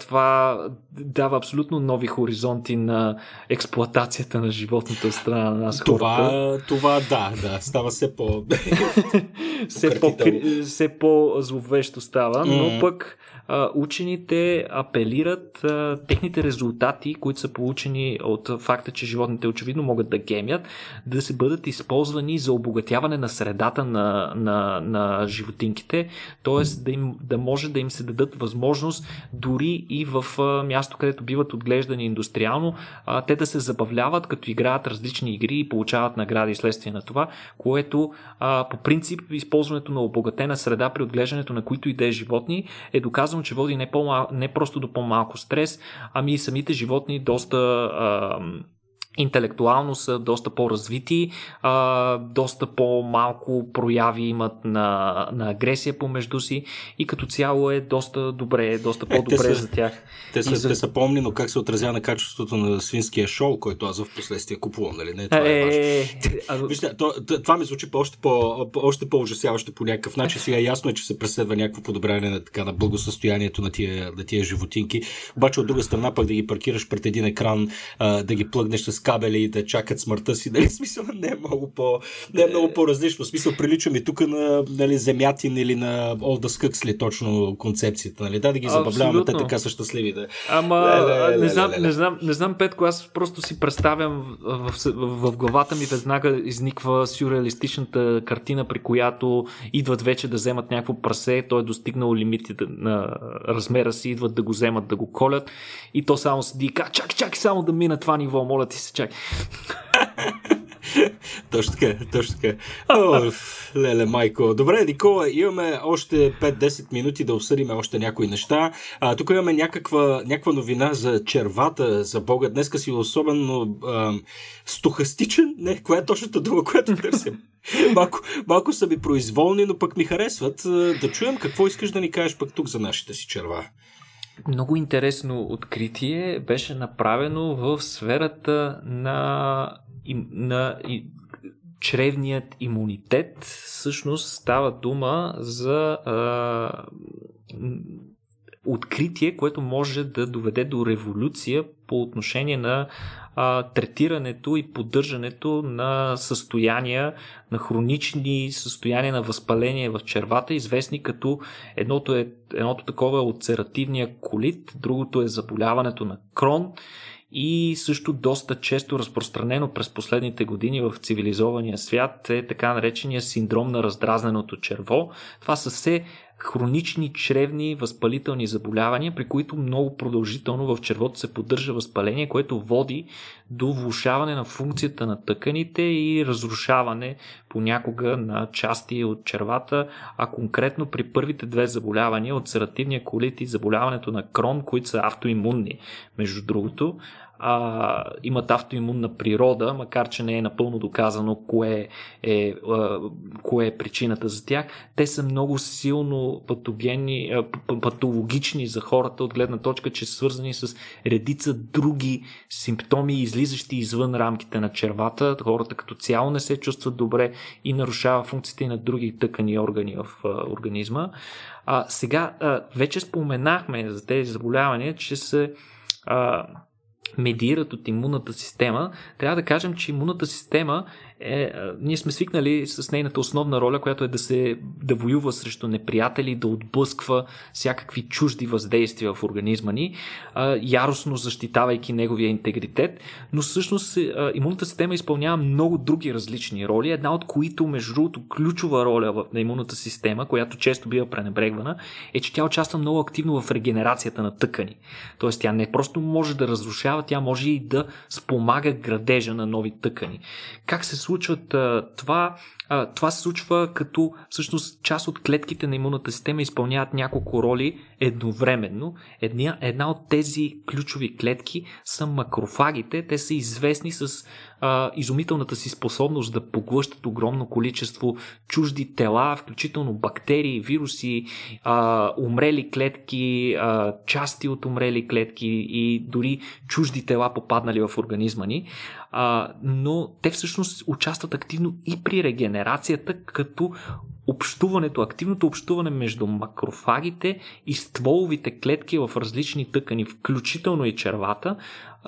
това дава абсолютно нови хоризонти на експлоатацията на животните от страна на нас това, хората. Това да, да, става все по... (laughs) все, по, все по-зловещо става, но пък учените апелират техните резултати, които са получени от факта, че животните очевидно могат да гемят, да се бъдат използвани за обогатяване на средата на, на, на животинките, т.е. Да, им, да може да им се дадат възможност дори и в място, където биват отглеждани индустриално, те да се забавляват, като играят различни игри и получават награди следствие на това, което по принцип използването на обогатена среда при отглеждането на които и да е животни е доказано казвам, че води не, по не просто до по-малко стрес, ами и самите животни доста а, интелектуално са доста по-развити, а, доста по-малко прояви имат на, на агресия помежду си и като цяло е доста добре, доста по-добре е, са, за тях. Те са, за... те са помни, но как се отразява на качеството на свинския шоу, който аз в последствие купувам, нали? Не, това е, е, е а... Вижте, то, това ми звучи още, по, още по-ужасяващо по някакъв начин. Сега ясно е, че се преследва някакво подобряване на, така, на благосъстоянието на тия, на тия животинки. Обаче от друга страна пък да ги паркираш пред един екран, да ги плъгнеш с кабели и да чакат смъртта си, нали, (laughs) смисъл не е много, по, не е много по-различно. Смисъл прилича ми тук на нали, Земятин или на Олда Скъксли точно концепцията, нали, да, да ги забавляваме, те така са щастливи. Да. Ама не, знам, не, не, знам, не знам, Петко, аз просто си представям в, в, в, в главата ми веднага изниква сюрреалистичната картина, при която идват вече да вземат някакво прасе, той е достигнал лимитите на размера си, идват да го вземат, да го колят и то само седи и казва, чакай, чакай само да мина това ниво, моля ти се, чакай. точно така, точно така. О, леле, майко. Добре, Никола, имаме още 5-10 минути да обсъдим още някои неща. А, тук имаме някаква, някаква новина за червата, за Бога. Днеска си особено а, стохастичен. Не, коя е точната дума, която търсим? малко, малко са ми произволни, но пък ми харесват. Да чуем какво искаш да ни кажеш пък тук за нашите си черва. Много интересно откритие беше направено в сферата на, на чревният имунитет. Всъщност става дума за а, откритие, което може да доведе до революция по отношение на а, третирането и поддържането на състояния, на хронични състояния на възпаление в червата, известни като едното, е, едното такова е оцеративния колит, другото е заболяването на крон и също доста често разпространено през последните години в цивилизования свят е така наречения синдром на раздразненото черво. Това са все хронични чревни възпалителни заболявания, при които много продължително в червото се поддържа възпаление, което води до влушаване на функцията на тъканите и разрушаване понякога на части от червата, а конкретно при първите две заболявания от серативния колит и заболяването на крон, които са автоимунни, между другото, а, имат автоимунна природа, макар че не е напълно доказано кое е, а, кое е причината за тях. Те са много силно патогенни, а, патологични за хората от гледна точка, че са свързани с редица други симптоми, излизащи извън рамките на червата. Хората като цяло не се чувстват добре и нарушава функциите на други тъкани органи в а, организма. А, сега а, вече споменахме за тези заболявания, че се а, медират от имунната система, трябва да кажем, че имунната система е, ние сме свикнали с нейната основна роля, която е да се да воюва срещу неприятели, да отблъсква всякакви чужди въздействия в организма ни, а, яростно защитавайки неговия интегритет, но всъщност а, имунната система изпълнява много други различни роли, една от които, между другото, ключова роля на имунната система, която често бива пренебрегвана, е, че тя участва много активно в регенерацията на тъкани. Тоест тя не просто може да разрушава, тя може и да спомага градежа на нови тъкани. Как се случват това? А, това се случва като всъщност част от клетките на имунната система изпълняват няколко роли едновременно. Една, една от тези ключови клетки са макрофагите. Те са известни с а, изумителната си способност да поглъщат огромно количество чужди тела, включително бактерии, вируси, а, умрели клетки, а, части от умрели клетки и дори чужди тела попаднали в организма ни. А, но те всъщност участват активно и при регенерацията, като общуването, активното общуване между макрофагите и стволовите клетки в различни тъкани, включително и червата,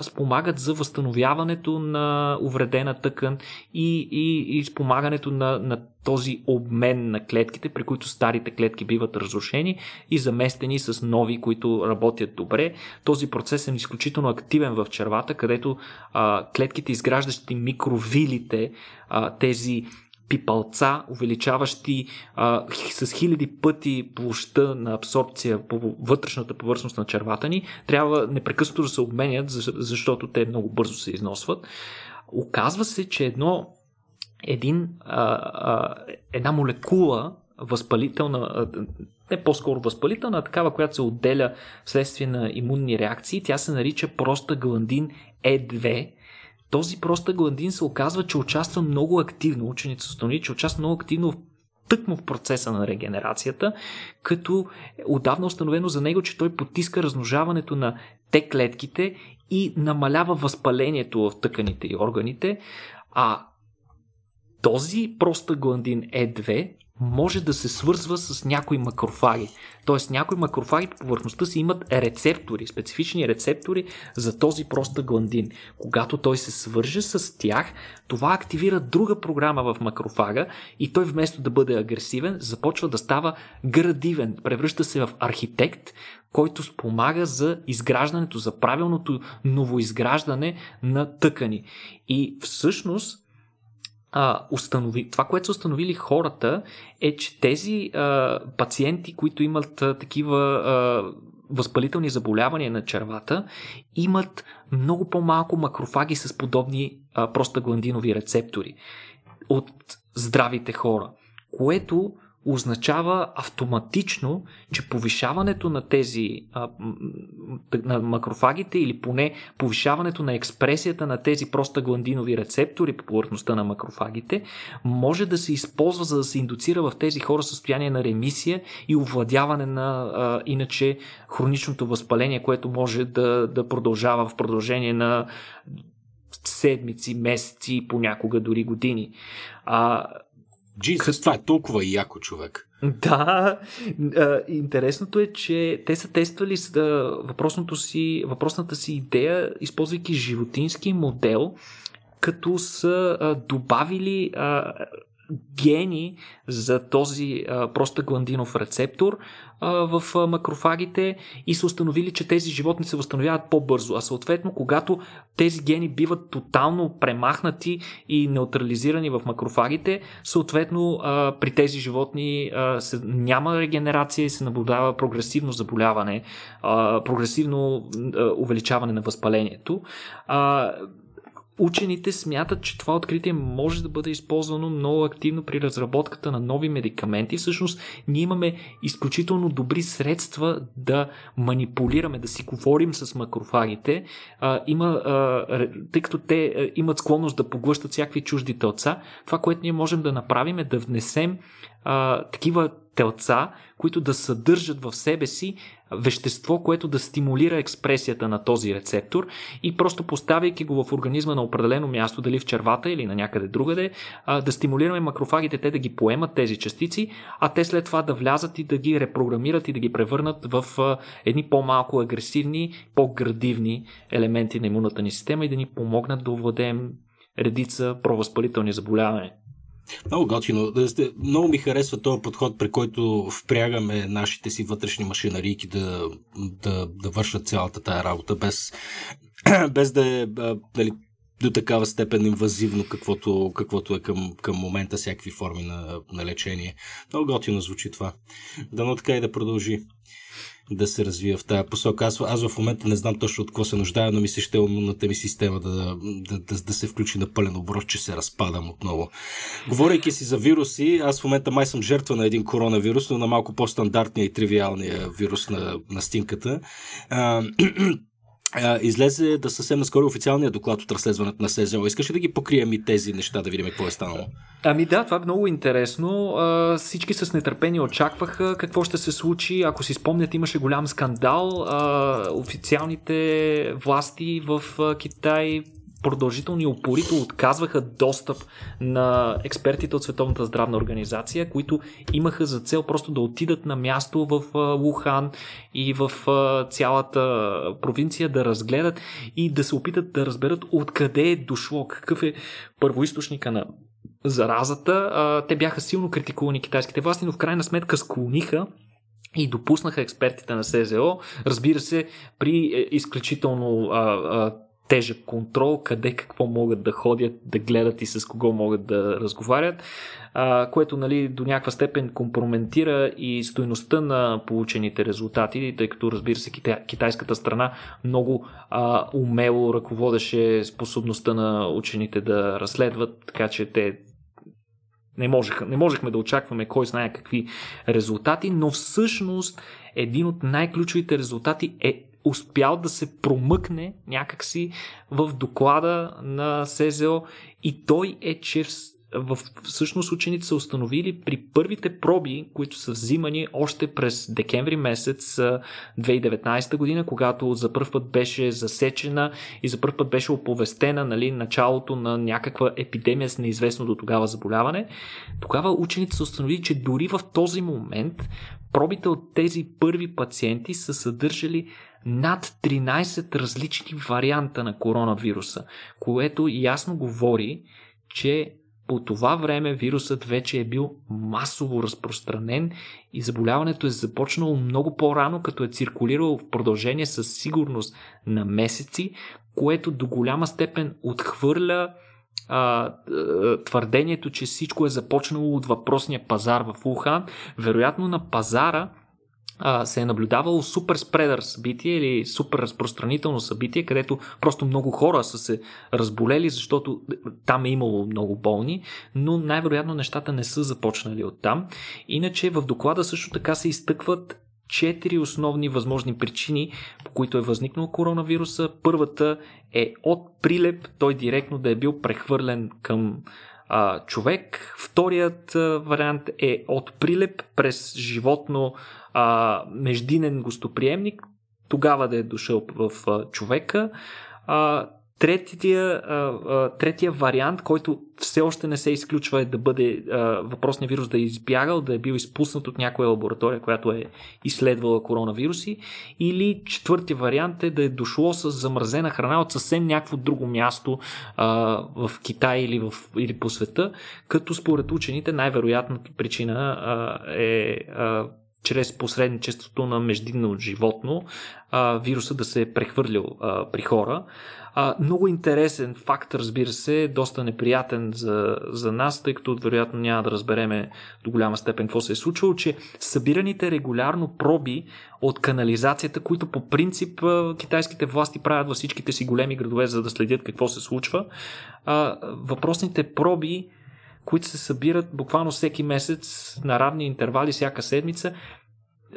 спомагат за възстановяването на увредена тъкан и, и, и спомагането на, на този обмен на клетките, при които старите клетки биват разрушени и заместени с нови, които работят добре. Този процес е изключително активен в червата, където а, клетките, изграждащи микровилите, а, тези пипалца, увеличаващи а, с хиляди пъти площа на абсорбция по вътрешната повърхност на червата ни, трябва непрекъснато да се обменят, защото те много бързо се износват. Оказва се, че едно, един, а, а, една молекула, възпалителна, не по-скоро възпалителна, а такава, която се отделя вследствие на имунни реакции, тя се нарича проста гландин E2 този простагландин се оказва, че участва много активно, учените са установили, че участва много активно в тъкмо в процеса на регенерацията, като отдавна установено за него, че той потиска размножаването на те клетките и намалява възпалението в тъканите и органите, а този простагландин E2 може да се свързва с някои макрофаги. Тоест някои макрофаги по повърхността си имат рецептори, специфични рецептори за този проста гландин. Когато той се свърже с тях, това активира друга програма в макрофага и той вместо да бъде агресивен, започва да става градивен, превръща се в архитект, който спомага за изграждането, за правилното новоизграждане на тъкани. И всъщност а, установи, това, което са установили хората, е, че тези а, пациенти, които имат а, такива а, възпалителни заболявания на червата, имат много по-малко макрофаги с подобни а, простагландинови рецептори от здравите хора, което означава автоматично, че повишаването на тези а, на макрофагите или поне повишаването на експресията на тези простагландинови рецептори по повърхността на макрофагите може да се използва за да се индуцира в тези хора състояние на ремисия и овладяване на а, иначе хроничното възпаление, което може да, да продължава в продължение на седмици, месеци, понякога дори години. А, Джизус, това е толкова яко човек. Да, интересното е, че те са тествали въпросното си, въпросната си идея, използвайки животински модел, като са добавили гени за този простагландинов рецептор в макрофагите и са установили, че тези животни се възстановяват по-бързо. А съответно, когато тези гени биват тотално премахнати и неутрализирани в макрофагите, съответно при тези животни няма регенерация и се наблюдава прогресивно заболяване, прогресивно увеличаване на възпалението. Учените смятат, че това откритие може да бъде използвано много активно при разработката на нови медикаменти. Всъщност, ние имаме изключително добри средства да манипулираме, да си говорим с макрофагите. А, има, а, тъй като те а, имат склонност да поглъщат всякакви чужди телца, това, което ние можем да направим е да внесем а, такива телца, които да съдържат в себе си вещество, което да стимулира експресията на този рецептор и просто поставяйки го в организма на определено място, дали в червата или на някъде другаде, да стимулираме макрофагите те да ги поемат тези частици, а те след това да влязат и да ги репрограмират и да ги превърнат в едни по-малко агресивни, по-градивни елементи на имунната ни система и да ни помогнат да овладеем редица провъзпалителни заболявания. Много готино. Много ми харесва този подход, при който впрягаме нашите си вътрешни машинарийки да, да, да вършат цялата тая работа, без, (clears throat) без да е дали, до такава степен инвазивно, каквото, каквото е към, към момента всякакви форми на, на лечение. Много готино звучи това. Дано така и да продължи да се развива в тази посока. Аз, аз в момента не знам точно от какво се нуждая, но ми се ще умната ми система да, да, да, да се включи на пълен оброс, че се разпадам отново. Говорейки си за вируси, аз в момента май съм жертва на един коронавирус, но на малко по-стандартния и тривиалния вирус на, на стинката. А, (clears throat) излезе да съвсем наскоро официалния доклад от разследването на СЗО. Искаш ли да ги покрием и тези неща, да видим какво е станало? Ами да, това е много интересно. А, всички с нетърпение очакваха какво ще се случи. Ако си спомнят, имаше голям скандал. А, официалните власти в Китай продължително и упорито отказваха достъп на експертите от Световната здравна организация, които имаха за цел просто да отидат на място в Лухан и в цялата провинция да разгледат и да се опитат да разберат откъде е дошло, какъв е първоисточника на заразата. Те бяха силно критикувани китайските власти, но в крайна сметка склониха и допуснаха експертите на СЗО, разбира се, при е, изключително а, а, тежък контрол, къде какво могат да ходят, да гледат и с кого могат да разговарят, а, което нали, до някаква степен компроментира и стоеността на получените резултати, тъй като разбира се китай, китайската страна много а, умело ръководеше способността на учените да разследват, така че те не, можеха, не можехме да очакваме кой знае какви резултати, но всъщност един от най-ключовите резултати е успял да се промъкне някакси в доклада на СЗО и той е, че в, всъщност учените са установили при първите проби, които са взимани още през декември месец 2019 година, когато за първ път беше засечена и за първ път беше оповестена нали, началото на някаква епидемия с неизвестно до тогава заболяване. Тогава учените са установили, че дори в този момент пробите от тези първи пациенти са съдържали над 13 различни варианта на коронавируса, което ясно говори, че по това време вирусът вече е бил масово разпространен и заболяването е започнало много по-рано, като е циркулирало в продължение със сигурност на месеци, което до голяма степен отхвърля а, твърдението, че всичко е започнало от въпросния пазар в Ухан. Вероятно на пазара а, се е наблюдавало супер спредър събитие или супер разпространително събитие, където просто много хора са се разболели, защото там е имало много болни, но най-вероятно нещата не са започнали от там. Иначе в доклада също така се изтъкват четири основни възможни причини, по които е възникнал коронавируса. Първата е от прилеп, той директно да е бил прехвърлен към а, човек. Вторият а, вариант е от прилеп през животно а, междинен гостоприемник, тогава да е дошъл в а, човека. А, Третия, а, третия вариант, който все още не се изключва е да бъде а, въпросният вирус да е избягал, да е бил изпуснат от някоя лаборатория, която е изследвала коронавируси. Или четвъртия вариант е да е дошло с замразена храна от съвсем някакво друго място а, в Китай или, в, или по света, като според учените най-вероятната причина а, е а, чрез посредничеството на междинно животно а, вируса да се е прехвърлил а, при хора. А, много интересен факт, разбира се, доста неприятен за, за нас, тъй като вероятно няма да разбереме до голяма степен какво се е случило, че събираните регулярно проби от канализацията, които по принцип китайските власти правят във всичките си големи градове, за да следят какво се случва, а, въпросните проби които се събират буквално всеки месец на равни интервали, всяка седмица,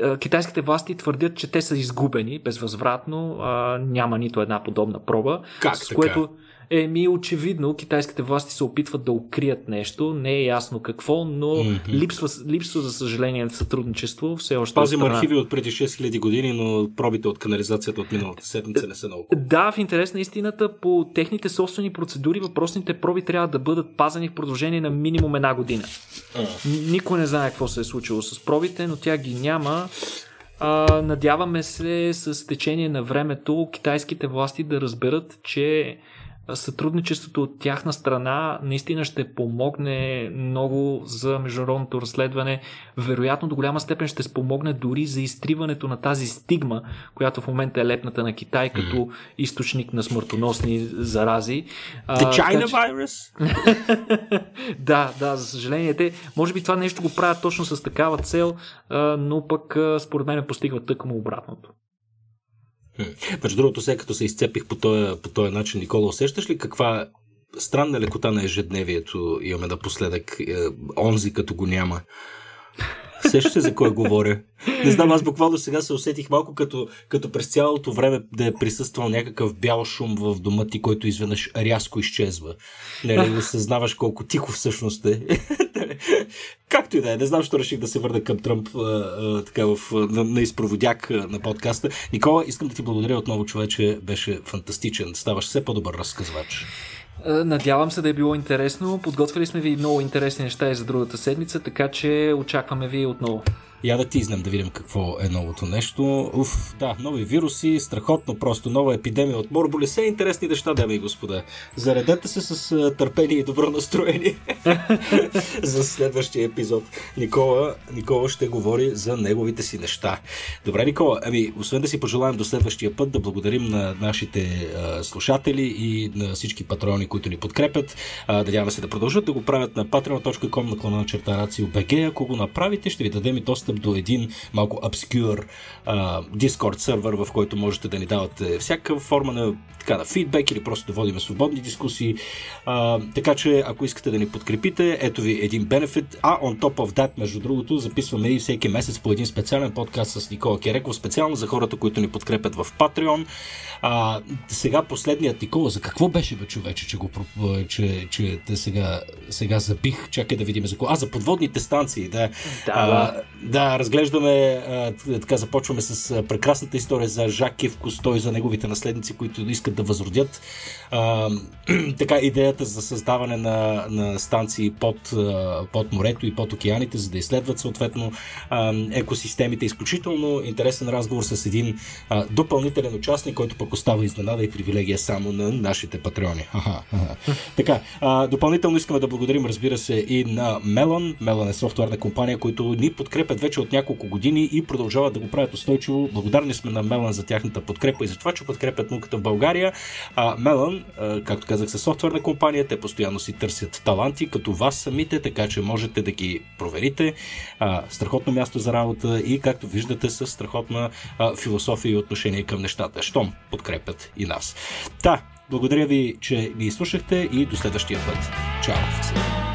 е, китайските власти твърдят, че те са изгубени безвъзвратно, няма нито една подобна проба. Как с така? което ми очевидно китайските власти се опитват да укрият нещо, не е ясно какво, но mm-hmm. липсва, липсва за съжаление сътрудничество все още. Пазим страна... архиви от преди 6000 години, но пробите от канализацията от миналата седмица не са много. Да, в интерес на истината, по техните собствени процедури въпросните проби трябва да бъдат пазени в продължение на минимум една година. Uh. Никой не знае какво се е случило с пробите, но тя ги няма. А, надяваме се с течение на времето китайските власти да разберат, че сътрудничеството от тяхна страна наистина ще помогне много за международното разследване. Вероятно до голяма степен ще спомогне дори за изтриването на тази стигма, която в момента е лепната на Китай като източник на смъртоносни зарази. The China virus? (laughs) да, да, за съжаление. Те, може би това нещо го правят точно с такава цел, но пък според мен постигват тъкмо обратното. Между другото, сега като се изцепих по този, по този начин, Никола, усещаш ли каква странна лекота на ежедневието имаме напоследък, е, онзи като го няма? Сещаш се за кой говоря? Не знам, аз буквално сега се усетих малко като, като през цялото време да е присъствал някакъв бял шум в дома ти, който изведнъж рязко изчезва. Не ли осъзнаваш колко тихо всъщност е? (laughs) Както и да е, не знам, що реших да се върна към Тръмп а, а, така в, на, на изпроводяк на подкаста. Никола, искам да ти благодаря отново, човече. Беше фантастичен. Ставаш все по-добър разказвач. Е, надявам се да е било интересно. Подготвили сме ви много интересни неща и за другата седмица, така че очакваме ви отново. Я да тизнем да видим какво е новото нещо. Уф, да, нови вируси, страхотно, просто нова епидемия от морболи. Все интересни неща, дами и господа. Заредете се с търпение и добро настроение (laughs) за следващия епизод. Никола, Никола ще говори за неговите си неща. Добре, Никола, ами, освен да си пожелаем до следващия път, да благодарим на нашите а, слушатели и на всички патрони, които ни подкрепят. А, надяваме се да продължат да го правят на patreon.com на клона на черта Рацио Ако го направите, ще ви дадем и доста достъп до един малко обскюр Discord сервер, в който можете да ни давате всяка форма на, така, на фидбек или просто да водим свободни дискусии. А, така че, ако искате да ни подкрепите, ето ви един бенефит. А on top of that, между другото, записваме и всеки месец по един специален подкаст с Никола Кереков, специално за хората, които ни подкрепят в Patreon. А, сега последният Никола, за какво беше бе човече, че го че, че, че сега, сега забих, чакай да видим за какво. А, за подводните станции, да. Да, а, да разглеждаме, а, така започваме с прекрасната история за Жак Кив Костой, за неговите наследници, които искат да възродят (clears throat) така идеята за създаване на, на станции под, под морето и под океаните, за да изследват съответно екосистемите. Изключително интересен разговор с един допълнителен участник, който пък остава изненада и привилегия само на нашите патреони. Така, допълнително искаме да благодарим, разбира се, и на Melon. Melon е софтуерна компания, които ни подкрепят вече от няколко години и продължават да го правят устойчиво. Благодарни сме на Melon за тяхната подкрепа и за това, че подкрепят науката в България. А, а, както казах, са софтуерна компания, те постоянно си търсят таланти, като вас самите, така че можете да ги проверите. А, страхотно място за работа и, както виждате, с страхотна а, философия и отношение към нещата. Щом подкрепят и нас. Та, благодаря ви, че ни слушахте и до следващия път. Чао!